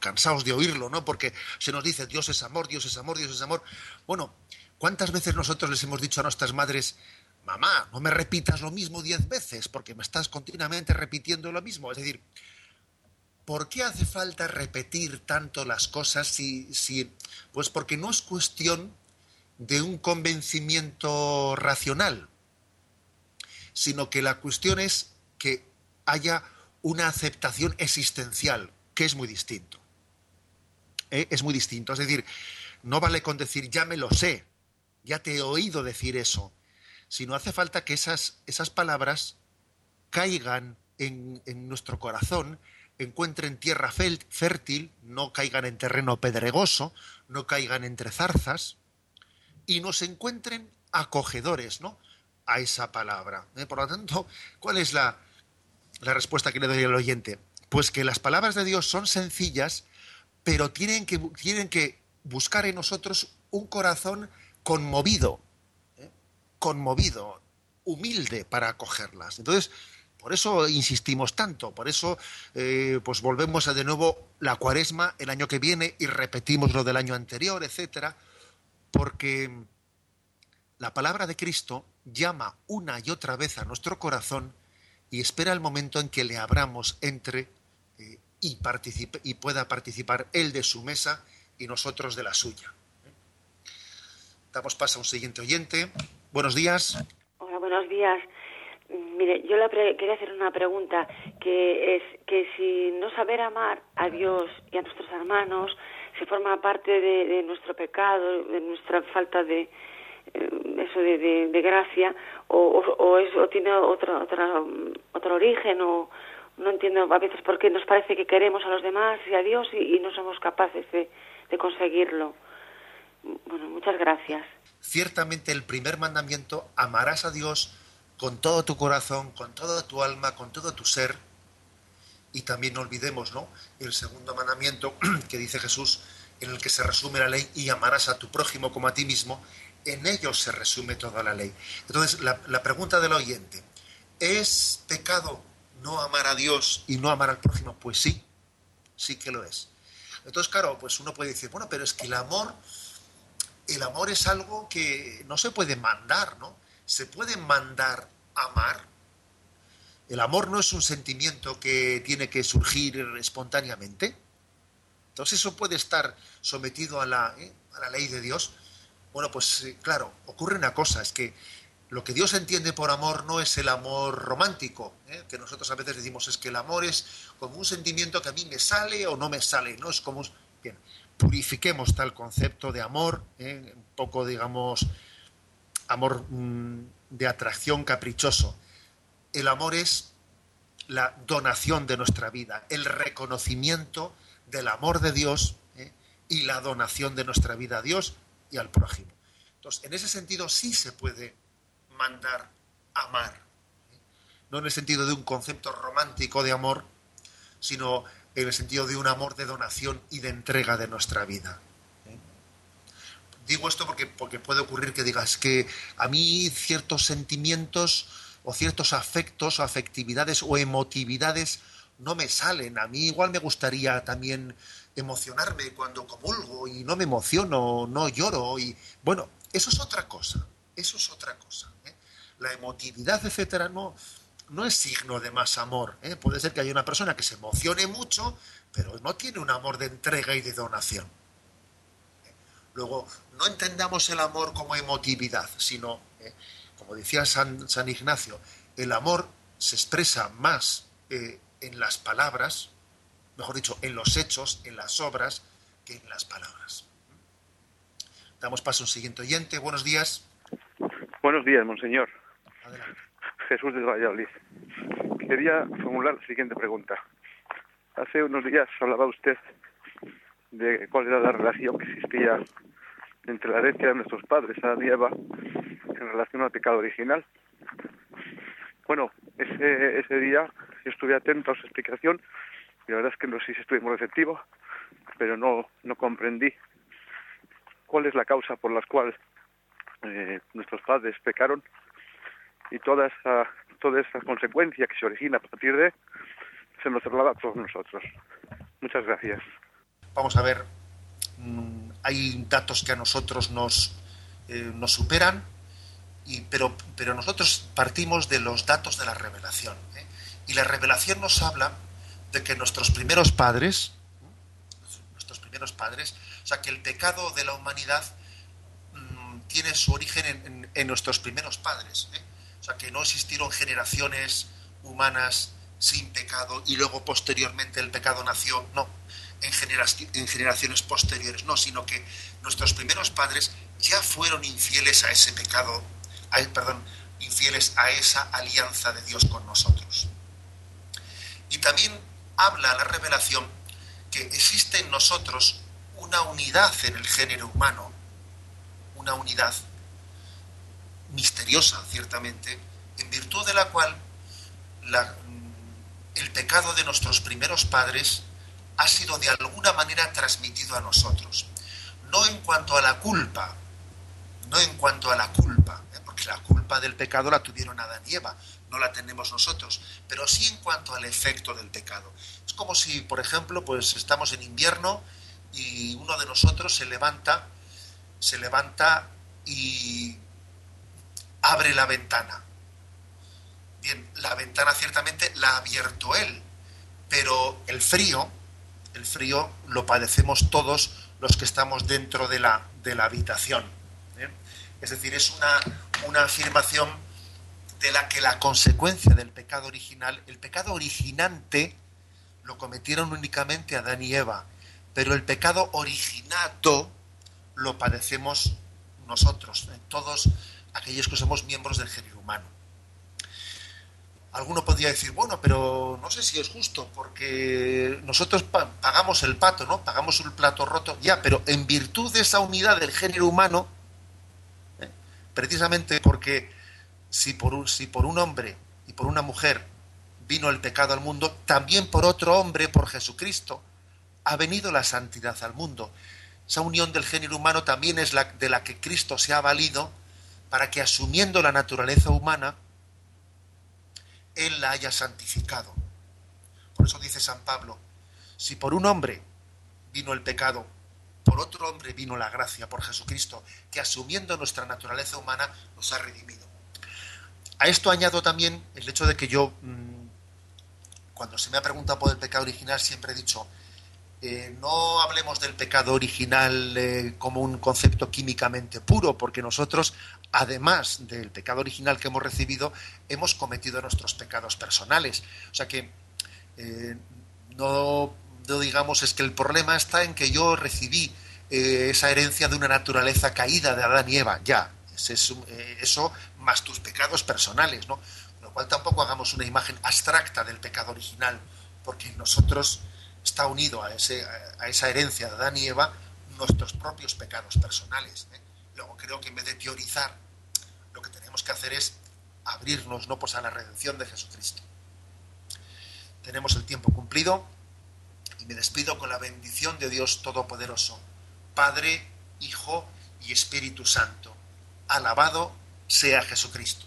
cansados de oírlo, ¿no? Porque se nos dice Dios es amor, Dios es amor, Dios es amor. Bueno, ¿cuántas veces nosotros les hemos dicho a nuestras madres, mamá, no me repitas lo mismo diez veces porque me estás continuamente repitiendo lo mismo? Es decir, ¿por qué hace falta repetir tanto las cosas si, si pues porque no es cuestión de un convencimiento racional, sino que la cuestión es que haya una aceptación existencial que es muy distinto. ¿Eh? Es muy distinto. Es decir, no vale con decir ya me lo sé, ya te he oído decir eso, sino hace falta que esas, esas palabras caigan en, en nuestro corazón, encuentren tierra fértil, no caigan en terreno pedregoso, no caigan entre zarzas, y nos encuentren acogedores ¿no? a esa palabra. ¿Eh? Por lo tanto, ¿cuál es la, la respuesta que le doy al oyente? Pues que las palabras de Dios son sencillas, pero tienen que, tienen que buscar en nosotros un corazón conmovido, ¿eh? conmovido, humilde para acogerlas. Entonces, por eso insistimos tanto, por eso eh, pues volvemos a de nuevo la cuaresma el año que viene y repetimos lo del año anterior, etcétera, porque la palabra de Cristo llama una y otra vez a nuestro corazón y espera el momento en que le abramos entre y, participe, y pueda participar él de su mesa y nosotros de la suya. Damos paso a un siguiente oyente. Buenos días. Hola, buenos días. Mire, yo le quería hacer una pregunta, que es que si no saber amar a Dios y a nuestros hermanos se forma parte de, nuestro pecado, de nuestra falta de eh, eso de, gracia, o, o, es, tiene otro, otro, otro origen, o, no entiendo a veces por qué nos parece que queremos a los demás y a Dios y, no somos capaces de, conseguirlo. Bueno, muchas gracias. Ciertamente el primer mandamiento, amarás a Dios con todo tu corazón, con toda tu alma, con todo tu ser. Y también no olvidemos, ¿no? El segundo mandamiento [CLEARS THROAT] que dice Jesús, en el que se resume la ley, y amarás a tu prójimo como a ti mismo, en ello se resume toda la ley. Entonces, la, la pregunta del oyente, ¿es pecado no amar a Dios y no amar al prójimo, pues sí, sí que lo es. Entonces, claro, pues uno puede decir, bueno, pero es que el amor, el amor es algo que no se puede mandar, ¿no? Se puede mandar amar. El amor no es un sentimiento que tiene que surgir espontáneamente. Entonces eso puede estar sometido a la, ¿eh? a la ley de Dios. Bueno, pues claro, ocurre una cosa, es que lo que Dios entiende por amor no es el amor romántico, ¿eh? que nosotros a veces decimos es que el amor es como un sentimiento que a mí me sale o no me sale, no es como bien, purifiquemos tal concepto de amor, ¿eh? un poco digamos amor mm, de atracción caprichoso. El amor es la donación de nuestra vida, el reconocimiento del amor de Dios ¿eh? y la donación de nuestra vida a Dios y al prójimo. Entonces, en ese sentido sí se puede mandar amar. No en el sentido de un concepto romántico de amor, sino en el sentido de un amor de donación y de entrega de nuestra vida. Digo esto porque, porque puede ocurrir que digas que a mí ciertos sentimientos o ciertos afectos o afectividades o emotividades no me salen. A mí igual me gustaría también emocionarme cuando comulgo y no me emociono, no lloro y bueno, eso es otra cosa, eso es otra cosa. ¿Eh? La emotividad, etcétera, no, no es signo de más amor. ¿eh? Puede ser que haya una persona que se emocione mucho, pero no tiene un amor de entrega y de donación. ¿eh? Luego, no entendamos el amor como emotividad, sino como decía San, San Ignacio, el amor se expresa más eh, en las palabras, mejor dicho, en los hechos, en las obras, que en las palabras. Damos paso a un siguiente oyente. Buenos días. Buenos días, monseñor. Jesús de Valladolid. Quería formular la siguiente pregunta. Hace unos días hablaba usted de cuál era la relación que existía entre la herencia de nuestros padres, Adán y Eva, en relación al pecado original. Bueno, ese, ese día estuve atento a su explicación y la verdad es que no sé si estuve muy receptivo, pero no, no comprendí cuál es la causa por la cual eh, nuestros padres pecaron y toda esa, toda esa consecuencia que se origina a partir de se nos traslada a todos nosotros. Muchas gracias. Vamos a ver, mm, hay datos que a nosotros nos, eh, nos superan pero, pero nosotros partimos de los datos de la revelación. ¿eh? Y la revelación nos habla de que nuestros primeros padres, nuestros primeros padres, o sea, que el pecado de la humanidad mm, tiene su origen en, nuestros primeros padres. ¿eh? Sea, que no existieron generaciones humanas sin pecado y luego posteriormente el pecado nació, no, en, en generaciones posteriores, no, sino que nuestros primeros padres ya fueron infieles a ese pecado perdón, infieles a esa alianza de Dios con nosotros. Y también habla la revelación que existe en nosotros una unidad en el género humano, una unidad misteriosa, ciertamente, en virtud de la cual el pecado de nuestros primeros padres ha sido de alguna manera transmitido a nosotros. No en cuanto a la culpa, no en cuanto a la culpa, la culpa del pecado la tuvieron Adán y Eva, no la tenemos nosotros, pero sí en cuanto al efecto del pecado. Es como si, por ejemplo, pues estamos en invierno y uno de nosotros se levanta, se levanta y abre la ventana. Bien, la ventana ciertamente la ha abierto él, pero el frío, el frío lo padecemos todos los que estamos dentro de la, de la habitación. ¿eh? Es decir, es una, una afirmación de la que la consecuencia del pecado original, el pecado originante, lo cometieron únicamente Adán y Eva, pero el pecado originado lo padecemos nosotros, todos aquellos que somos miembros del género humano. Alguno podría decir, bueno, pero no sé si es justo, porque nosotros pagamos el pato, ¿no? Pagamos un plato roto, ya, pero en virtud de esa unidad del género humano, precisamente porque si por, un, si por un hombre y por una mujer vino el pecado al mundo, también por otro hombre, por Jesucristo, ha venido la santidad al mundo. Esa unión del género humano también es la de la que Cristo se ha valido para que asumiendo la naturaleza humana, Él la haya santificado. Por eso dice San Pablo, si por un hombre vino el pecado, por otro hombre vino la gracia, por Jesucristo, que asumiendo nuestra naturaleza humana nos ha redimido. A esto añado también el hecho de que yo, mm, cuando se me ha preguntado por el pecado original, siempre he dicho, eh, no hablemos del pecado original eh, como un concepto químicamente puro, porque nosotros, además del pecado original que hemos recibido, hemos cometido nuestros pecados personales. O sea que eh, no, digamos es que el problema está en que yo recibí esa herencia de una naturaleza caída de Adán y Eva, ya, eso más tus pecados personales, ¿no? Con lo cual tampoco hagamos una imagen abstracta del pecado original, porque nosotros está unido a, ese, a esa herencia de Adán y Eva nuestros propios pecados personales. ¿eh? Luego creo que en vez de teorizar, lo que tenemos que hacer es abrirnos ¿no? pues a la redención de Jesucristo. Tenemos el tiempo cumplido y me despido con la bendición de Dios Todopoderoso, Padre, Hijo y Espíritu Santo. Alabado sea Jesucristo.